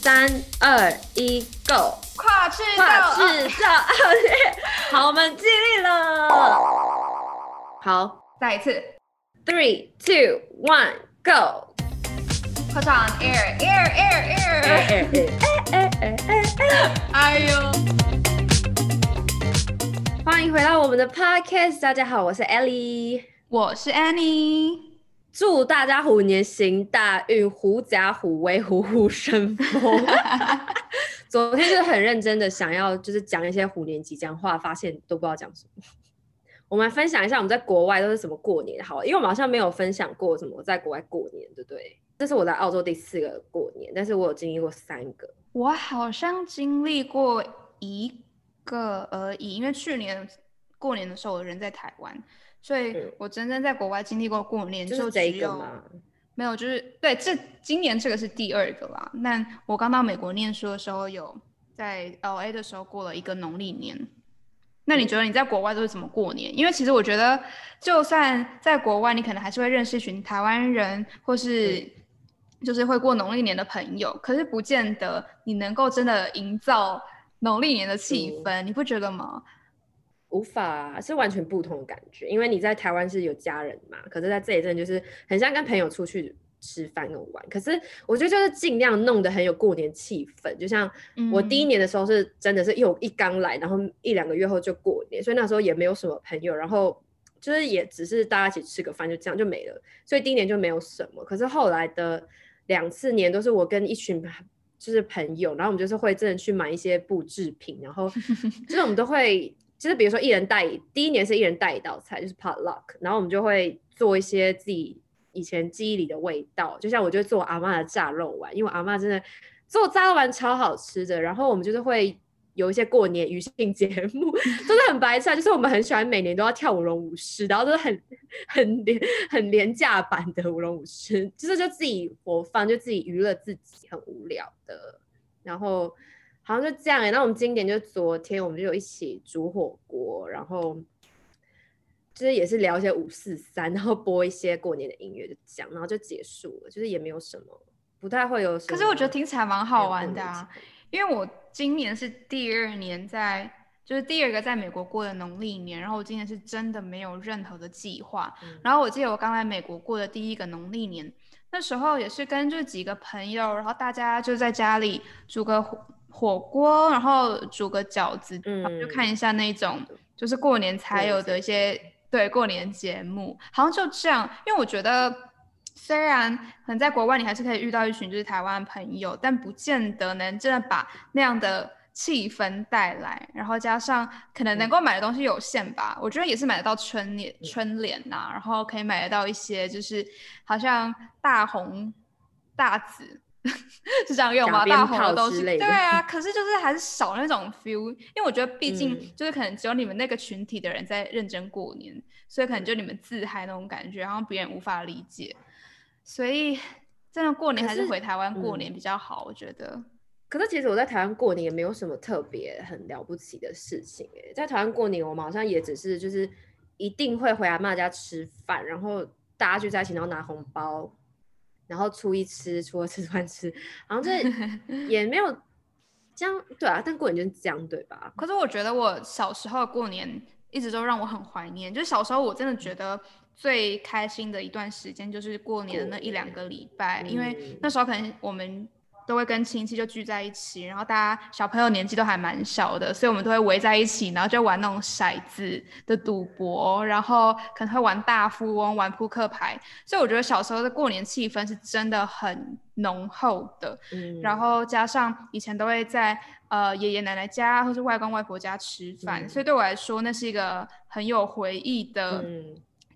三二一，Go！跨赤道，跨赤道奥运，好，我们尽力了。好，再一次，Three, two, one, go！合唱，Air, Air, Air, Air, Air, Air, Air, Air，哎呦！欢迎回到我们的 Podcast，大家好，我是 Ellie，我是 Annie。祝大家虎年行大运，狐假虎威，虎虎生风。昨天就是很认真的想要，就是讲一些虎年吉祥话，发现都不知道讲什么。我们来分享一下我们在国外都是怎么过年，好，因为我们好像没有分享过什么在国外过年，对不对？这是我在澳洲第四个过年，但是我有经历过三个。我好像经历过一个而已，因为去年过年的时候我人在台湾。所以我真正在国外经历过过年，就只有没有，就是对，这今年这个是第二个啦。那我刚到美国念书的时候，有在 LA 的时候过了一个农历年。那你觉得你在国外都是怎么过年？因为其实我觉得，就算在国外，你可能还是会认识一群台湾人，或是就是会过农历年的朋友，可是不见得你能够真的营造农历年的气氛，你不觉得吗？无法，是完全不同的感觉，因为你在台湾是有家人嘛，可是在这里真的就是很像跟朋友出去吃饭跟玩。可是我觉得就是尽量弄得很有过年气氛，就像我第一年的时候是真的是又一刚来，然后一两个月后就过年，所以那时候也没有什么朋友，然后就是也只是大家一起吃个饭就这样就没了，所以第一年就没有什么。可是后来的两次年都是我跟一群就是朋友，然后我们就是会真的去买一些布制品，然后 就是我们都会。就是比如说一人带第一年是一人带一道菜，就是 potluck，然后我们就会做一些自己以前记忆里的味道，就像我就做阿嬷的炸肉丸，因为阿嬷真的做炸肉丸超好吃的。然后我们就是会有一些过年余兴节目，真的很白菜，就是我们很喜欢每年都要跳舞龙舞狮，然后都是很很廉很廉价版的舞龙舞狮，就是就自己播放，就自己娱乐自己，很无聊的，然后。好像就这样哎、欸，那我们今年就昨天我们就有一起煮火锅，然后就是也是聊一些五四三，然后播一些过年的音乐就讲，然后就结束了，就是也没有什么，不太会有什么。可是我觉得听起来蛮好玩的啊，因为我今年是第二年在，就是第二个在美国过的农历年，然后我今年是真的没有任何的计划。嗯、然后我记得我刚来美国过的第一个农历年，那时候也是跟这几个朋友，然后大家就在家里煮个火。锅，然后煮个饺子，嗯，就看一下那种就是过年才有的一些对，对过年节目，好像就这样。因为我觉得，虽然可能在国外你还是可以遇到一群就是台湾朋友，但不见得能真的把那样的气氛带来。然后加上可能能够买的东西有限吧，嗯、我觉得也是买得到春联、春联呐、啊，然后可以买得到一些就是好像大红大紫。是这样用吗？大红的东西，对啊。可是就是还是少那种 feel，因为我觉得毕竟就是可能只有你们那个群体的人在认真过年，嗯、所以可能就你们自嗨那种感觉，然后别人无法理解。所以真的过年还是回台湾过年比较好，我觉得。可是其实我在台湾过年也没有什么特别很了不起的事情哎，在台湾过年我们好像也只是就是一定会回阿妈家吃饭，然后大家聚在一起，然后拿红包。然后初一吃，初二吃，初三吃，然后这 也没有这样，对啊，但过年就是这样，对吧？可是我觉得我小时候过年一直都让我很怀念，就是小时候我真的觉得最开心的一段时间就是过年的那一两个礼拜，因为那时候可能我们。都会跟亲戚就聚在一起，然后大家小朋友年纪都还蛮小的，所以我们都会围在一起，然后就玩那种骰子的赌博，然后可能会玩大富翁、玩扑克牌。所以我觉得小时候的过年气氛是真的很浓厚的。嗯，然后加上以前都会在呃爷爷奶奶家或是外公外婆家吃饭，嗯，所以对我来说那是一个很有回忆的。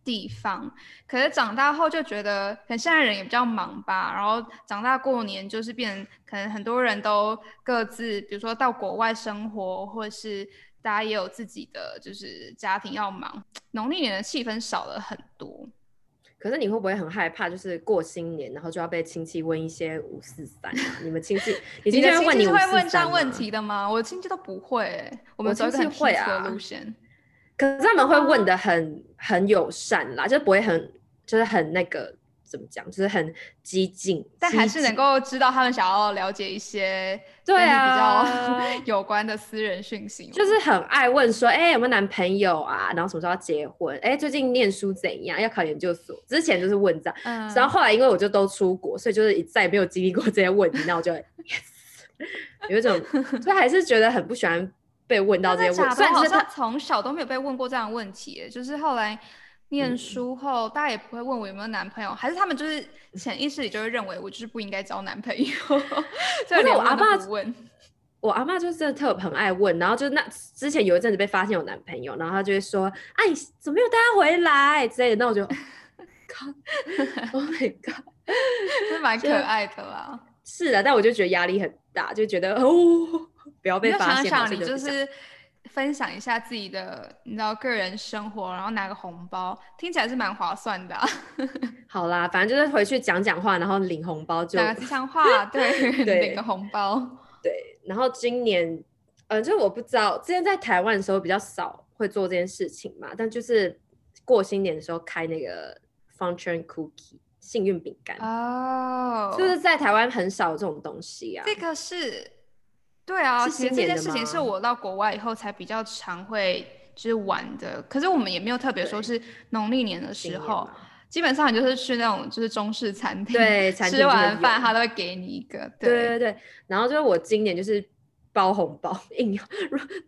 嗯地方，可是长大后就觉得，可能现在人也比较忙吧。然后长大过年就是变，可能很多人都各自，比如说到国外生活，或是大家也有自己的就是家庭要忙，农历年的气氛少了很多。可是你会不会很害怕，就是过新年，然后就要被亲戚问一些五四三？你们亲戚，你亲戚会问你会问这样问题的吗？我亲戚都不会，我们走一个很平和的路线。可是他们会问的很很友善啦，就不会很就是很那个怎么讲，就是很激进，但还是能够知道他们想要了解一些对啊比较 有关的私人讯息，就是很爱问说，哎、欸，有没有男朋友啊？然后什么时候要结婚？哎、欸，最近念书怎样？要考研究所？之前就是问这样，嗯、然后后来因为我就都出国，所以就是再也没有经历过这些问题，那我就 yes，有一种就还是觉得很不喜欢。被问到这些问题，虽然好像从小都没有被问过这样的问题，就是后来念书后，嗯、大家也不会问我有没有男朋友，还是他们就是潜意识里就会认为我就是不应该交男朋友。所以我阿爸问，我阿妈就是真的特很爱问，然后就那之前有一阵子被发现有男朋友，然后他就会说：“哎，怎么没有带他回来？”之类的，那我就 靠，Oh my god，是蛮可爱的啦。是的，但我就觉得压力很大，就觉得哦。不要被发现。想想你就是分享一下自己的，你知道个人生活，然后拿个红包，听起来是蛮划算的啊。好啦，反正就是回去讲讲话，然后领红包就讲吉祥话，对，对领个红包。对，然后今年，呃，就我不知道，之前在台湾的时候比较少会做这件事情嘛，但就是过新年的时候开那个 Fortune Cookie 幸运饼干哦，就是在台湾很少这种东西啊。这个是。对啊，其实这件事情是我到国外以后才比较常会就是玩的，可是我们也没有特别说是农历年的时候，基本上你就是去那种就是中式餐厅，对，吃完饭他都会给你一个，对对。对对，然后就是我今年就是。包红包，硬要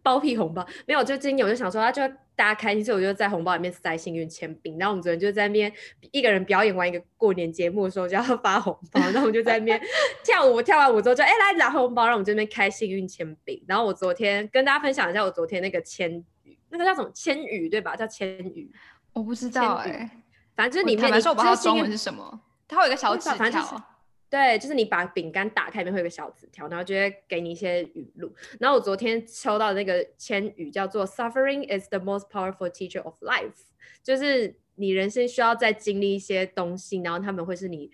包屁红包，没有，就今年我就想说，他就大家开心，所以我就在红包里面塞幸运签饼。然后我们昨天就在那边一个人表演完一个过年节目的时候就要发红包，然后我们就在那边跳舞，跳完舞之后就哎、欸、来拿红包，然后我们这边开幸运签饼。然后我昨天跟大家分享一下我昨天那个签语，那个叫什么签语对吧？叫签语，我不知道哎、欸，反正就是里面你说我不知道中文是什么，它会有一个小纸条。对，就是你把饼干打开，里面会有个小纸条，然后就会给你一些语录。然后我昨天抽到的那个签语叫做 “Suffering is the most powerful teacher of life”，就是你人生需要再经历一些东西，然后他们会是你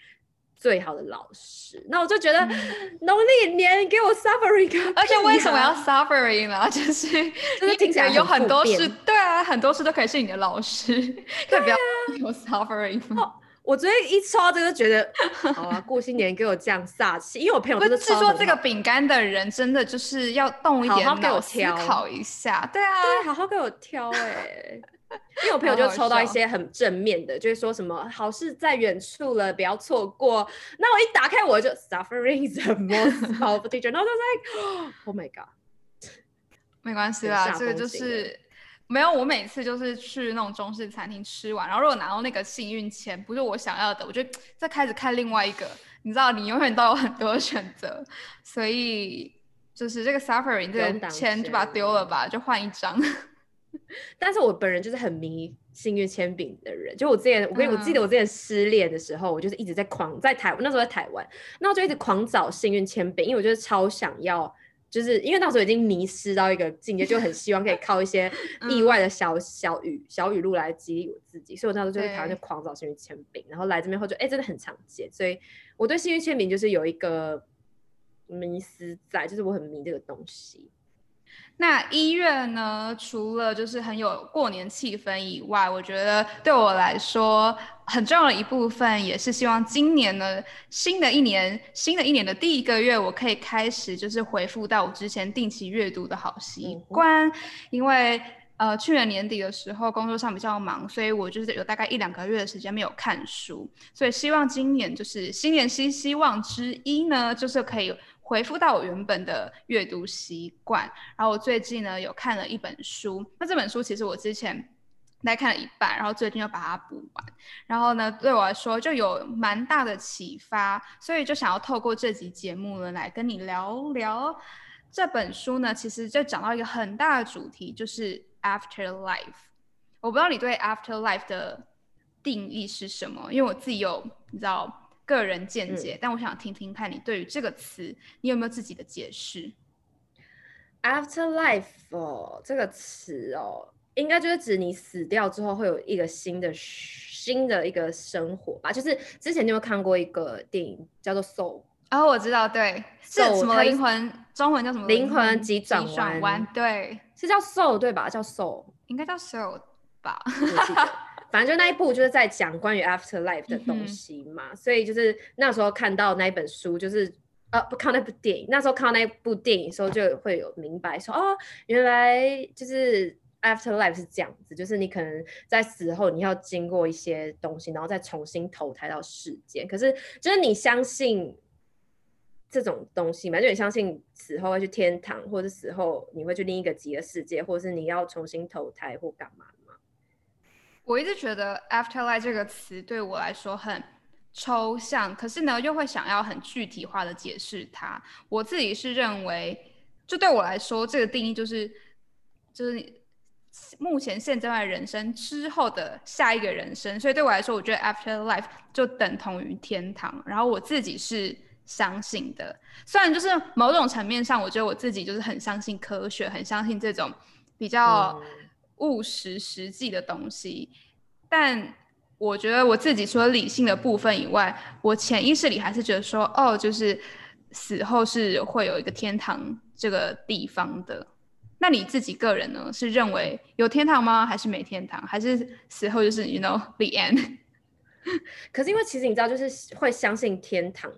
最好的老师。那我就觉得 农历年给我 suffering，而且为什么要 suffering 呢？就是就是听起来有很多事，对啊，很多事都可以是你的老师，可以不要有 suffering。我昨天一抽到这个，觉得好啊，过新年给我这样煞气，因为我朋友都是吃说这个饼干的人，真的就是要动一点脑思考一下，对啊，对，好好给我挑哎、欸，因为我朋友 就抽到一些很正面的，就是说什么好事在远处了，不要错过。那我一打开，我就 suffering the most powerful teacher，然后就在 oh my god，没关系啦，这个就是。没有，我每次就是去那种中式餐厅吃完，然后如果拿到那个幸运签不是我想要的，我就再开始看另外一个。你知道，你永远都有很多选择，所以就是这个 suffering 这个签就把它丢了吧，就换一张。但是我本人就是很迷幸运铅笔的人，就我之前，我跟你、嗯、我记得我之前失恋的时候，我就是一直在狂在台，那时候在台湾，那我就一直狂找幸运铅笔，因为我就是超想要。就是因为那时候已经迷失到一个境界，就很希望可以靠一些 意外的小小语小语录来激励我自己，所以我那时候就在台湾就狂找幸运签饼，然后来这边后就哎、欸、真的很常见，所以我对幸运签饼就是有一个迷失在，就是我很迷这个东西。那一月呢，除了就是很有过年气氛以外，我觉得对我来说很重要的一部分，也是希望今年呢，新的一年，新的一年的第一个月，我可以开始就是回复到我之前定期阅读的好习惯。嗯、因为呃去年年底的时候工作上比较忙，所以我就是有大概一两个月的时间没有看书，所以希望今年就是新年新希望之一呢，就是可以。回复到我原本的阅读习惯，然后我最近呢有看了一本书，那这本书其实我之前大概看了一半，然后最近又把它补完，然后呢对我来说就有蛮大的启发，所以就想要透过这集节目呢来跟你聊聊这本书呢，其实就讲到一个很大的主题，就是 afterlife。我不知道你对 afterlife 的定义是什么，因为我自己有你知道。个人见解，嗯、但我想听听看你对于这个词，你有没有自己的解释？Afterlife 哦，这个词哦，应该就是指你死掉之后会有一个新的新的一个生活吧？就是之前你有没有看过一个电影叫做《Soul》？哦，我知道，对是什么灵魂？中文叫什么？灵魂急转弯？转弯？对，是叫 Soul 对吧？叫 Soul，应该叫 Soul 吧？反正就那一部就是在讲关于 afterlife 的东西嘛，嗯、所以就是那时候看到那一本书，就是呃不看那部电影，那时候看到那部电影的时候就会有明白说哦，原来就是 afterlife 是这样子，就是你可能在死后你要经过一些东西，然后再重新投胎到世间。可是就是你相信这种东西嘛？就你相信死后会去天堂，或者死后你会去另一个极乐世界，或者是你要重新投胎或干嘛？我一直觉得 afterlife 这个词对我来说很抽象，可是呢，又会想要很具体化的解释它。我自己是认为，就对我来说，这个定义就是，就是目前现在的人生之后的下一个人生。所以对我来说，我觉得 afterlife 就等同于天堂。然后我自己是相信的，虽然就是某种层面上，我觉得我自己就是很相信科学，很相信这种比较。务实实际的东西，但我觉得我自己除了理性的部分以外，我潜意识里还是觉得说，哦，就是死后是会有一个天堂这个地方的。那你自己个人呢，是认为有天堂吗？还是没天堂？还是死后就是 you know the end？可是因为其实你知道，就是会相信天堂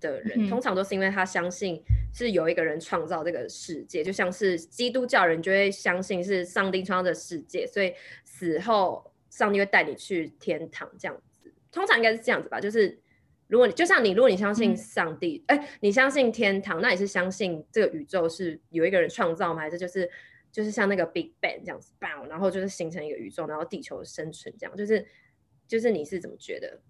的人，嗯、通常都是因为他相信是有一个人创造这个世界，就像是基督教人就会相信是上帝创造的世界，所以死后上帝会带你去天堂这样子。通常应该是这样子吧，就是如果你就像你，如果你相信上帝，哎、嗯欸，你相信天堂，那你是相信这个宇宙是有一个人创造吗？还是就是就是像那个 Big Bang 这样子，bang，然后就是形成一个宇宙，然后地球生存这样，就是就是你是怎么觉得？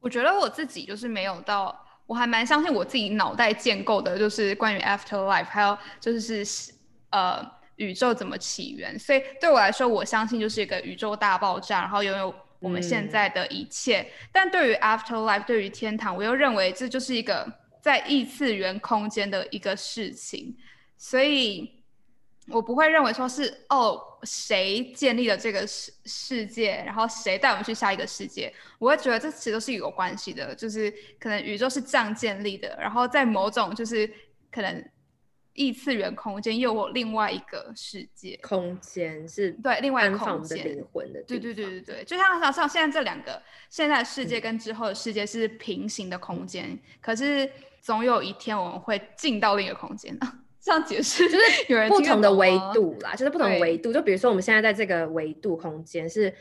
我觉得我自己就是没有到。我还蛮相信我自己脑袋建构的，就是关于 afterlife，还有就是呃宇宙怎么起源。所以对我来说，我相信就是一个宇宙大爆炸，然后拥有我们现在的一切。但对于 afterlife，对于天堂，我又认为这就是一个在异次元空间的一个事情，所以。我不会认为说是哦，谁建立了这个世世界，然后谁带我们去下一个世界。我会觉得这其实都是有关系的，就是可能宇宙是这样建立的，然后在某种就是可能异次元空间又有另外一个世界。空间是对另外一个空间的灵魂的。对对对对对，就像像像现在这两个现在的世界跟之后的世界是平行的空间，嗯、可是总有一天我们会进到另一个空间这样解释就是有人不同的维度啦，就是不同维度。就比如说我们现在在这个维度空间，是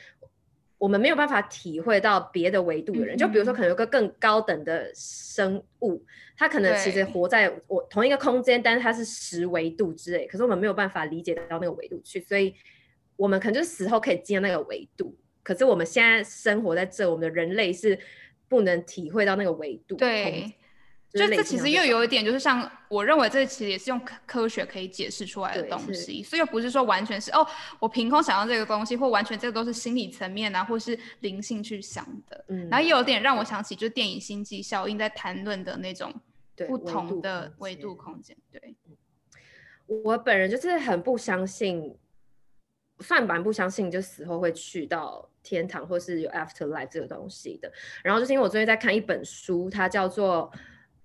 我们没有办法体会到别的维度的人。嗯、就比如说，可能有个更高等的生物，他可能其实活在我同一个空间，但是它是十维度之类，可是我们没有办法理解到那个维度去，所以我们可能就是死后可以进到那个维度。可是我们现在生活在这，我们的人类是不能体会到那个维度。对。就这其实又有一点，就是像我认为这其实也是用科科学可以解释出来的东西，所以又不是说完全是哦，我凭空想到这个东西，或完全这个都是心理层面啊，或是灵性去想的。嗯，然后又有点让我想起，就是电影《星际效应》在谈论的那种不同的维度空间。对，我本人就是很不相信，算蛮不相信，就死后会去到天堂或是有 afterlife 这个东西的。然后就是因为我最近在看一本书，它叫做。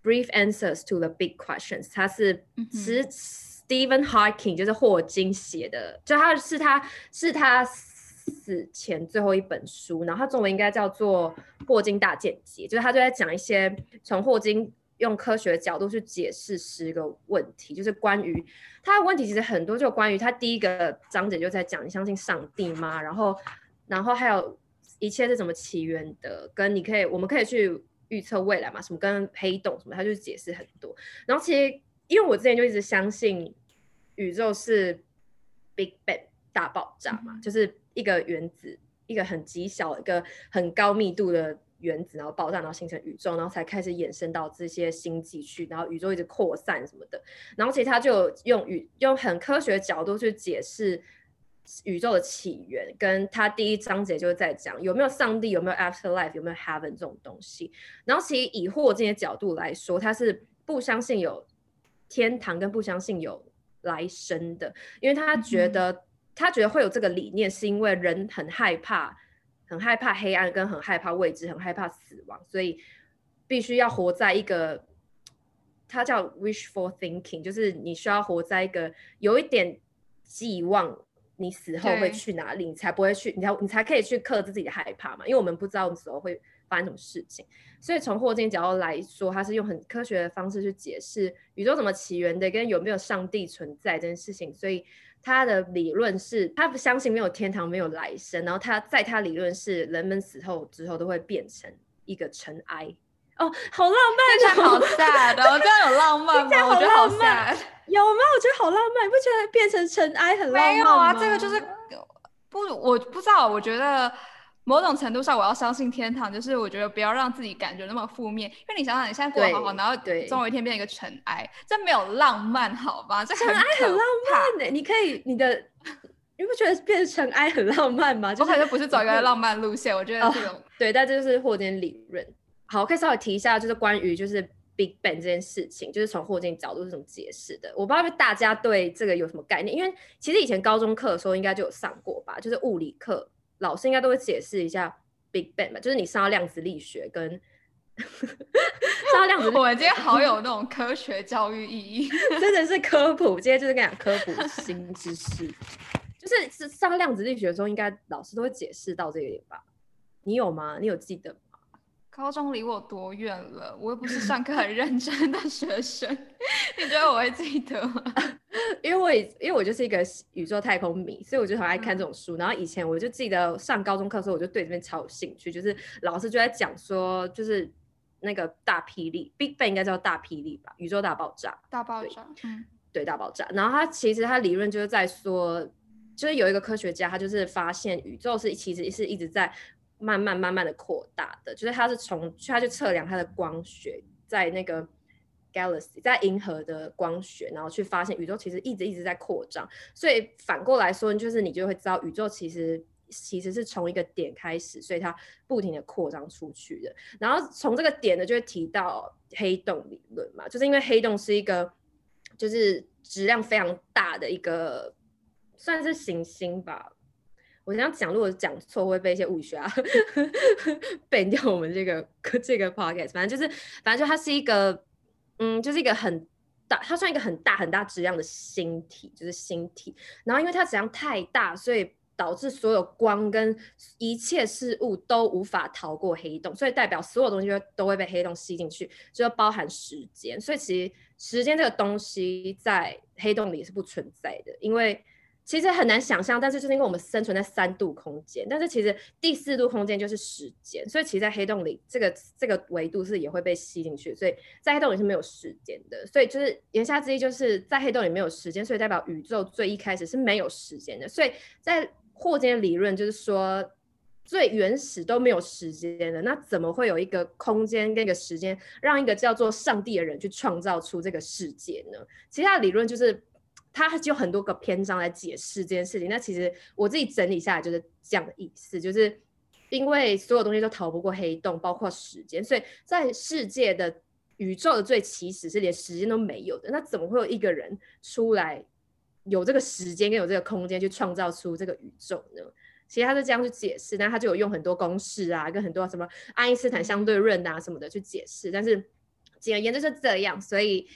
Brief Answers to the Big Questions，他是是 Stephen Hawking，就是霍金写的，就他是他是他死前最后一本书，然后他中文应该叫做《霍金大见解》，就是他就在讲一些从霍金用科学的角度去解释十个问题，就是关于他的问题其实很多，就关于他第一个章节就在讲你相信上帝吗？然后然后还有一切是怎么起源的，跟你可以我们可以去。预测未来嘛，什么跟黑洞什么，他就解释很多。然后其实，因为我之前就一直相信宇宙是 Big Bang 大爆炸嘛，嗯、就是一个原子，一个很极小、一个很高密度的原子，然后爆炸，然后形成宇宙，然后才开始衍生到这些星际去，然后宇宙一直扩散什么的。然后其实他就用宇用很科学的角度去解释。宇宙的起源，跟他第一章节就是在讲有没有上帝，有没有 afterlife，有没有 heaven 这种东西。然后其实以霍金的角度来说，他是不相信有天堂，跟不相信有来生的，因为他觉得、嗯、他觉得会有这个理念，是因为人很害怕，很害怕黑暗，跟很害怕未知，很害怕死亡，所以必须要活在一个，他叫 wishful thinking，就是你需要活在一个有一点寄望。你死后会去哪里，你才不会去，你才你才可以去克制自己的害怕嘛。因为我们不知道我们死后会发生什么事情，所以从霍金角度来说，他是用很科学的方式去解释宇宙怎么起源的，跟有没有上帝存在这件事情。所以他的理论是，他不相信没有天堂，没有来生。然后他在他理论是，人们死后之后都会变成一个尘埃。哦，好浪漫，好 sad 的，我这样有浪 漫吗？我觉得好 sad。有吗？我觉得好浪漫，你不觉得变成尘埃很浪漫吗？没有啊，这个就是不，我不知道。我觉得某种程度上，我要相信天堂，就是我觉得不要让自己感觉那么负面。因为你想想，你现在过得好好，然后总有一天变成一个尘埃，这没有浪漫，好吧？这尘埃很浪漫的，你可以，你的，你不觉得变成尘埃很浪漫吗？就是、我可能不是走一个浪漫路线，我觉得这种、哦、对，但这就是霍金理论。好，我可以稍微提一下，就是关于就是。Big Bang 这件事情，就是从霍金角度是怎么解释的？我不知道大家对这个有什么概念，因为其实以前高中课的时候应该就有上过吧，就是物理课老师应该都会解释一下 Big Bang 吧，就是你上到量子力学跟 上到量子，我们今天好有 那种科学教育意义，真的是科普，今天就是跟你讲科普新知识，就是上量子力学的时候，应该老师都会解释到这一点吧？你有吗？你有记得吗？高中离我多远了？我又不是上课很认真的学生，你觉得我会记得吗？因为我因为我就是一个宇宙太空迷，所以我就很爱看这种书。嗯、然后以前我就记得上高中课的时候，我就对这边超有兴趣，就是老师就在讲说，就是那个大霹雳，Big Bang 应该叫大霹雳吧，宇宙大爆炸，大爆炸，嗯，对，大爆炸。然后他其实他理论就是在说，就是有一个科学家，他就是发现宇宙是其实是一直在。慢慢慢慢的扩大的，就是它是从它去测量它的光学，在那个 galaxy 在银河的光学，然后去发现宇宙其实一直一直在扩张。所以反过来说，就是你就会知道宇宙其实其实是从一个点开始，所以它不停的扩张出去的。然后从这个点呢，就会提到黑洞理论嘛，就是因为黑洞是一个就是质量非常大的一个算是行星吧。我想讲，如果讲错会被一些物理学家 ban 掉我们这个这个 podcast。反正就是，反正就它是一个，嗯，就是一个很大，它算一个很大很大质量的星体，就是星体。然后因为它质量太大，所以导致所有光跟一切事物都无法逃过黑洞，所以代表所有东西都会被黑洞吸进去，就包含时间。所以其实时间这个东西在黑洞里是不存在的，因为。其实很难想象，但是就是因为我们生存在三度空间，但是其实第四度空间就是时间，所以其实，在黑洞里，这个这个维度是也会被吸进去，所以在黑洞里是没有时间的。所以就是言下之意，就是在黑洞里没有时间，所以代表宇宙最一开始是没有时间的。所以在霍金的理论就是说，最原始都没有时间的，那怎么会有一个空间跟一个时间，让一个叫做上帝的人去创造出这个世界呢？其他的理论就是。他就很多个篇章来解释这件事情。那其实我自己整理下来就是这样的意思，就是因为所有东西都逃不过黑洞，包括时间，所以在世界的宇宙的最起始是连时间都没有的。那怎么会有一个人出来有这个时间跟有这个空间去创造出这个宇宙呢？其实他是这样去解释，但他就有用很多公式啊，跟很多什么爱因斯坦相对论啊什么的去解释。但是简而言之是这样，所以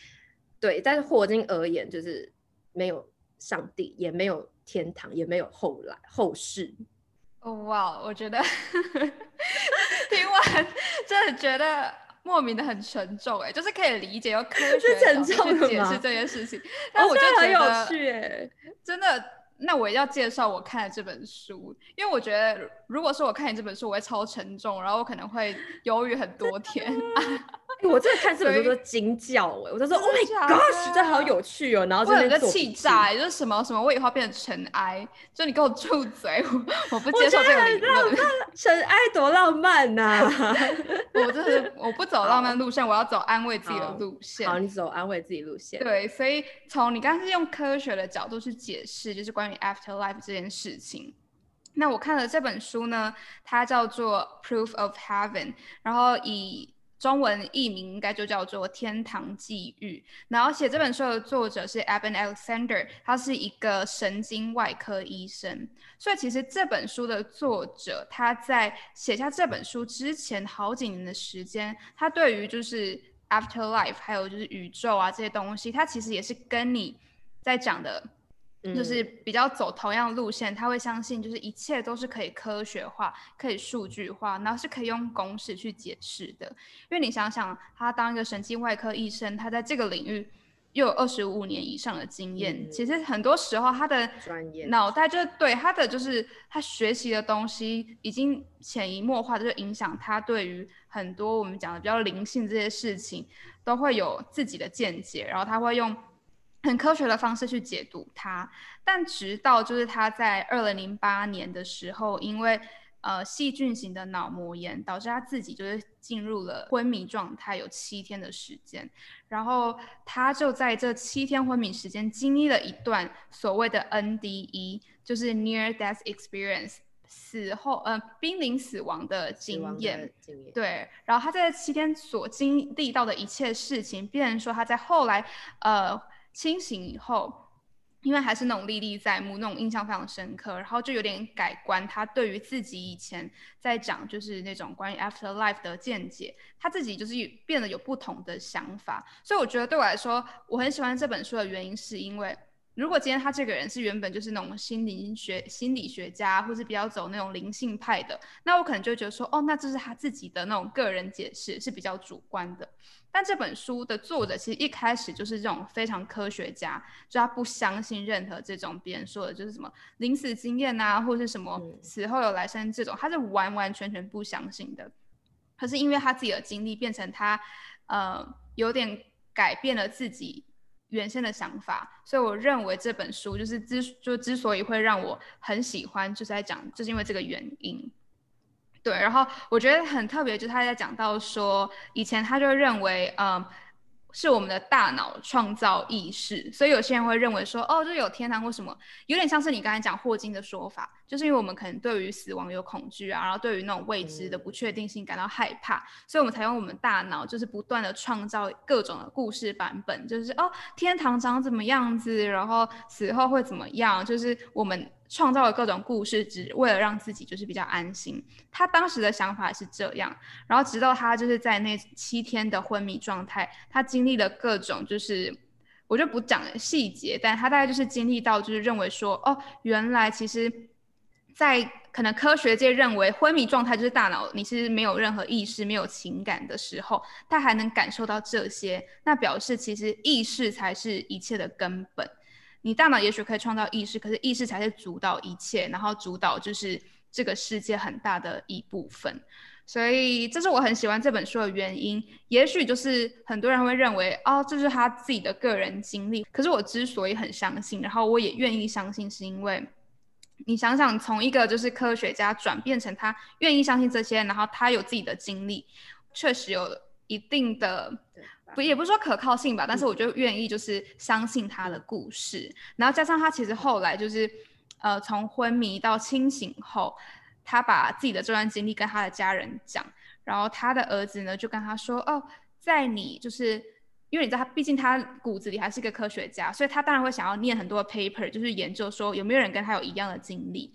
对，但是霍金而言就是。没有上帝，也没有天堂，也没有后来后世。哦哇，我觉得听完真的觉得莫名的很沉重哎，就是可以理解用科学去解释这件事情，但我觉得很有趣哎，真的。那我要介绍我看的这本书，因为我觉得如果是我看你这本书，我会超沉重，然后我可能会忧郁很多天。我真的看这本书都惊叫哎，我就说 Oh my gosh，这好有趣哦，然后就有个气炸，就是什么什么我以后变成尘埃，就你给我住嘴，我不接受这个理论。尘埃多浪漫呐！我就是我不走浪漫路线，我要走安慰自己的路线。好，你走安慰自己路线。对，所以从你刚刚是用科学的角度去解释，就是关于 afterlife 这件事情。那我看了这本书呢，它叫做 Proof of Heaven，然后以中文译名应该就叫做《天堂际遇》，然后写这本书的作者是 Eben Alexander，他是一个神经外科医生。所以其实这本书的作者他在写下这本书之前好几年的时间，他对于就是 afterlife 还有就是宇宙啊这些东西，他其实也是跟你在讲的就是比较走同样路线，他会相信就是一切都是可以科学化、可以数据化，然后是可以用公式去解释的。因为你想想，他当一个神经外科医生，他在这个领域又有二十五年以上的经验，嗯、其实很多时候他的脑袋就是对他的就是他学习的东西已经潜移默化的就影响他对于很多我们讲的比较灵性这些事情都会有自己的见解，然后他会用。很科学的方式去解读它，但直到就是他在二零零八年的时候，因为呃细菌型的脑膜炎，导致他自己就是进入了昏迷状态，有七天的时间，然后他就在这七天昏迷时间经历了一段所谓的 NDE，就是 Near Death Experience，死后呃濒临死亡的经验，经验，对，然后他在七天所经历到的一切事情，变成说他在后来呃。清醒以后，因为还是那种历历在目，那种印象非常深刻，然后就有点改观。他对于自己以前在讲就是那种关于 afterlife 的见解，他自己就是变得有不同的想法。所以我觉得对我来说，我很喜欢这本书的原因，是因为。如果今天他这个人是原本就是那种心理学、心理学家，或是比较走那种灵性派的，那我可能就觉得说，哦，那这是他自己的那种个人解释，是比较主观的。但这本书的作者其实一开始就是这种非常科学家，就他不相信任何这种别人说的，就是什么临死经验啊，或是什么死后有来生这种，他是完完全全不相信的。可是因为他自己的经历，变成他呃有点改变了自己。原先的想法，所以我认为这本书就是之就之所以会让我很喜欢，就是在讲，就是因为这个原因。对，然后我觉得很特别，就是他在讲到说，以前他就认为，嗯。是我们的大脑创造意识，所以有些人会认为说，哦，就有天堂或什么，有点像是你刚才讲霍金的说法，就是因为我们可能对于死亡有恐惧啊，然后对于那种未知的不确定性感到害怕，所以我们才用我们大脑，就是不断的创造各种的故事版本，就是哦，天堂长怎么样子，然后死后会怎么样，就是我们。创造了各种故事，只为了让自己就是比较安心。他当时的想法是这样，然后直到他就是在那七天的昏迷状态，他经历了各种，就是我就不讲细节，但他大概就是经历到，就是认为说，哦，原来其实，在可能科学界认为昏迷状态就是大脑你是没有任何意识、没有情感的时候，他还能感受到这些，那表示其实意识才是一切的根本。你大脑也许可以创造意识，可是意识才是主导一切，然后主导就是这个世界很大的一部分。所以这是我很喜欢这本书的原因。也许就是很多人会认为，哦，这是他自己的个人经历。可是我之所以很相信，然后我也愿意相信，是因为你想想，从一个就是科学家转变成他愿意相信这些，然后他有自己的经历，确实有一定的。不，也不是说可靠性吧，但是我就愿意就是相信他的故事，嗯、然后加上他其实后来就是，呃，从昏迷到清醒后，他把自己的这段经历跟他的家人讲，然后他的儿子呢就跟他说，哦，在你就是因为你知道他毕竟他骨子里还是个科学家，所以他当然会想要念很多的 paper，就是研究说有没有人跟他有一样的经历，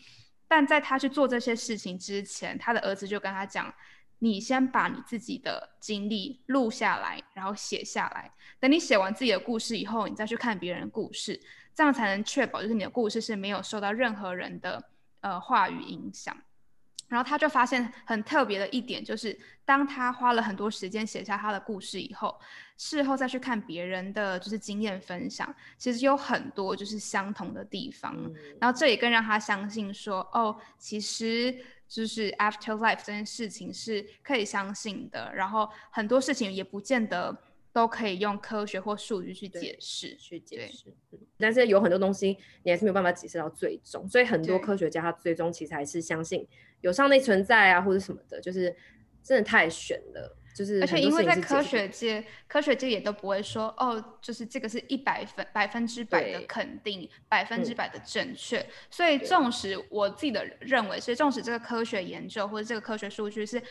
但在他去做这些事情之前，他的儿子就跟他讲。你先把你自己的经历录下来，然后写下来。等你写完自己的故事以后，你再去看别人的故事，这样才能确保就是你的故事是没有受到任何人的呃话语影响。然后他就发现很特别的一点，就是当他花了很多时间写下他的故事以后，事后再去看别人的就是经验分享，其实有很多就是相同的地方。嗯。然后这也更让他相信说，哦，其实。就是 afterlife 这件事情是可以相信的，然后很多事情也不见得都可以用科学或数据去解释，去解释。但是有很多东西你还是没有办法解释到最终，所以很多科学家他最终其实还是相信有上帝存在啊，或者什么的，就是真的太玄了。就是，而且因为在科学界，科学界也都不会说哦，就是这个是一百分百分之百的肯定，百分之百的正确。嗯、所以纵使我自己的认为是，纵使这个科学研究或者这个科学数据是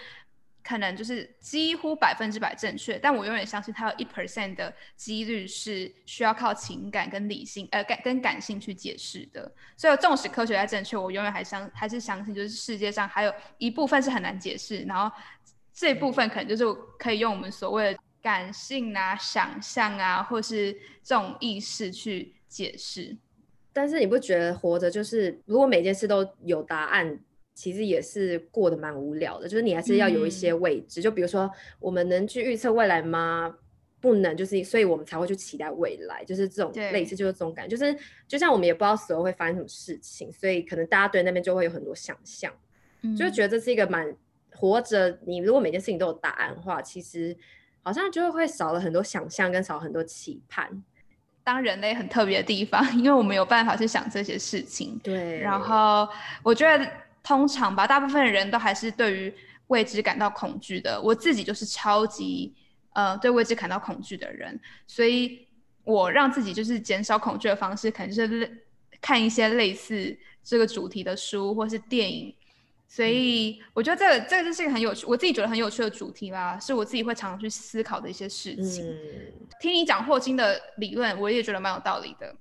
可能就是几乎百分之百正确，但我永远相信它有一 percent 的几率是需要靠情感跟理性呃感跟感性去解释的。所以纵使科学在正确，我永远还相还是相信，就是世界上还有一部分是很难解释，然后。这一部分可能就是可以用我们所谓的感性啊、想象啊，或是这种意识去解释。但是你不觉得活着就是，如果每件事都有答案，其实也是过得蛮无聊的。就是你还是要有一些未知，嗯、就比如说我们能去预测未来吗？不能，就是所以我们才会去期待未来，就是这种类似就是这种感觉，就是就像我们也不知道死后会发生什么事情，所以可能大家对那边就会有很多想象，嗯、就觉得这是一个蛮活着。你如果每件事情都有答案的话，其实好像就会少了很多想象跟少很多期盼。当人类很特别的地方，因为我们有办法去想这些事情。对。然后我觉得通常吧，大部分人都还是对于未知感到恐惧的。我自己就是超级呃对未知感到恐惧的人，所以我让自己就是减少恐惧的方式，可能就是看一些类似这个主题的书或是电影。所以我觉得这个这个就是一个很有趣，我自己觉得很有趣的主题啦，是我自己会常常去思考的一些事情。嗯、听你讲霍金的理论，我也觉得蛮有道理的。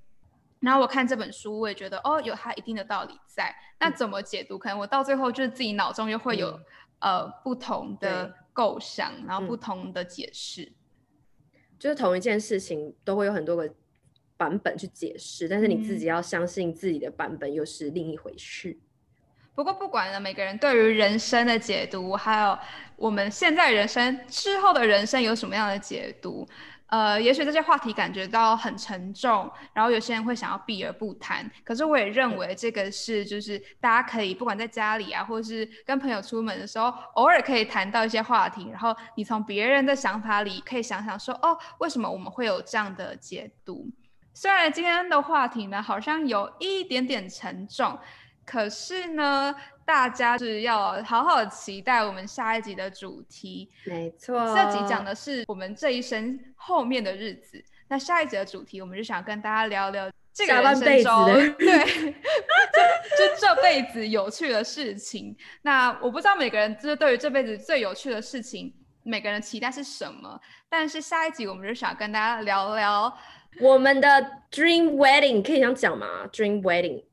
然后我看这本书，我也觉得哦，有它一定的道理在。那怎么解读？嗯、可能我到最后就是自己脑中又会有、嗯、呃不同的构想，然后不同的解释。就是同一件事情都会有很多个版本去解释，但是你自己要相信自己的版本又是另一回事。不过不管呢，每个人对于人生的解读，还有我们现在人生之后的人生有什么样的解读，呃，也许这些话题感觉到很沉重，然后有些人会想要避而不谈。可是我也认为这个是，就是大家可以不管在家里啊，或是跟朋友出门的时候，偶尔可以谈到一些话题，然后你从别人的想法里可以想想说，哦，为什么我们会有这样的解读？虽然今天的话题呢，好像有一点点沉重。可是呢，大家是要好好期待我们下一集的主题。没错，这集讲的是我们这一生后面的日子。那下一集的主题，我们就想跟大家聊聊这个人生中，对，就就这辈子有趣的事情。那我不知道每个人就是对于这辈子最有趣的事情，每个人期待是什么。但是下一集我们就想跟大家聊聊我们的 dream wedding，可以这样讲吗？dream wedding。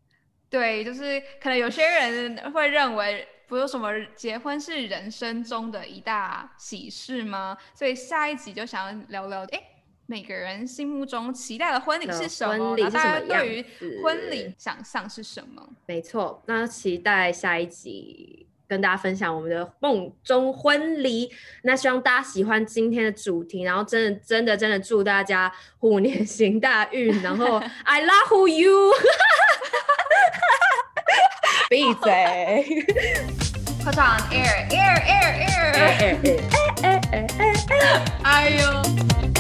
对，就是可能有些人会认为，不是什么结婚是人生中的一大喜事吗？所以下一集就想要聊聊，哎，每个人心目中期待的婚礼是什么？大家对于婚礼想象是什么？没错，那期待下一集跟大家分享我们的梦中婚礼。那希望大家喜欢今天的主题，然后真的真的真的祝大家虎年行大运，然后 I love you。闭嘴！快唱 air air air air！哎呦！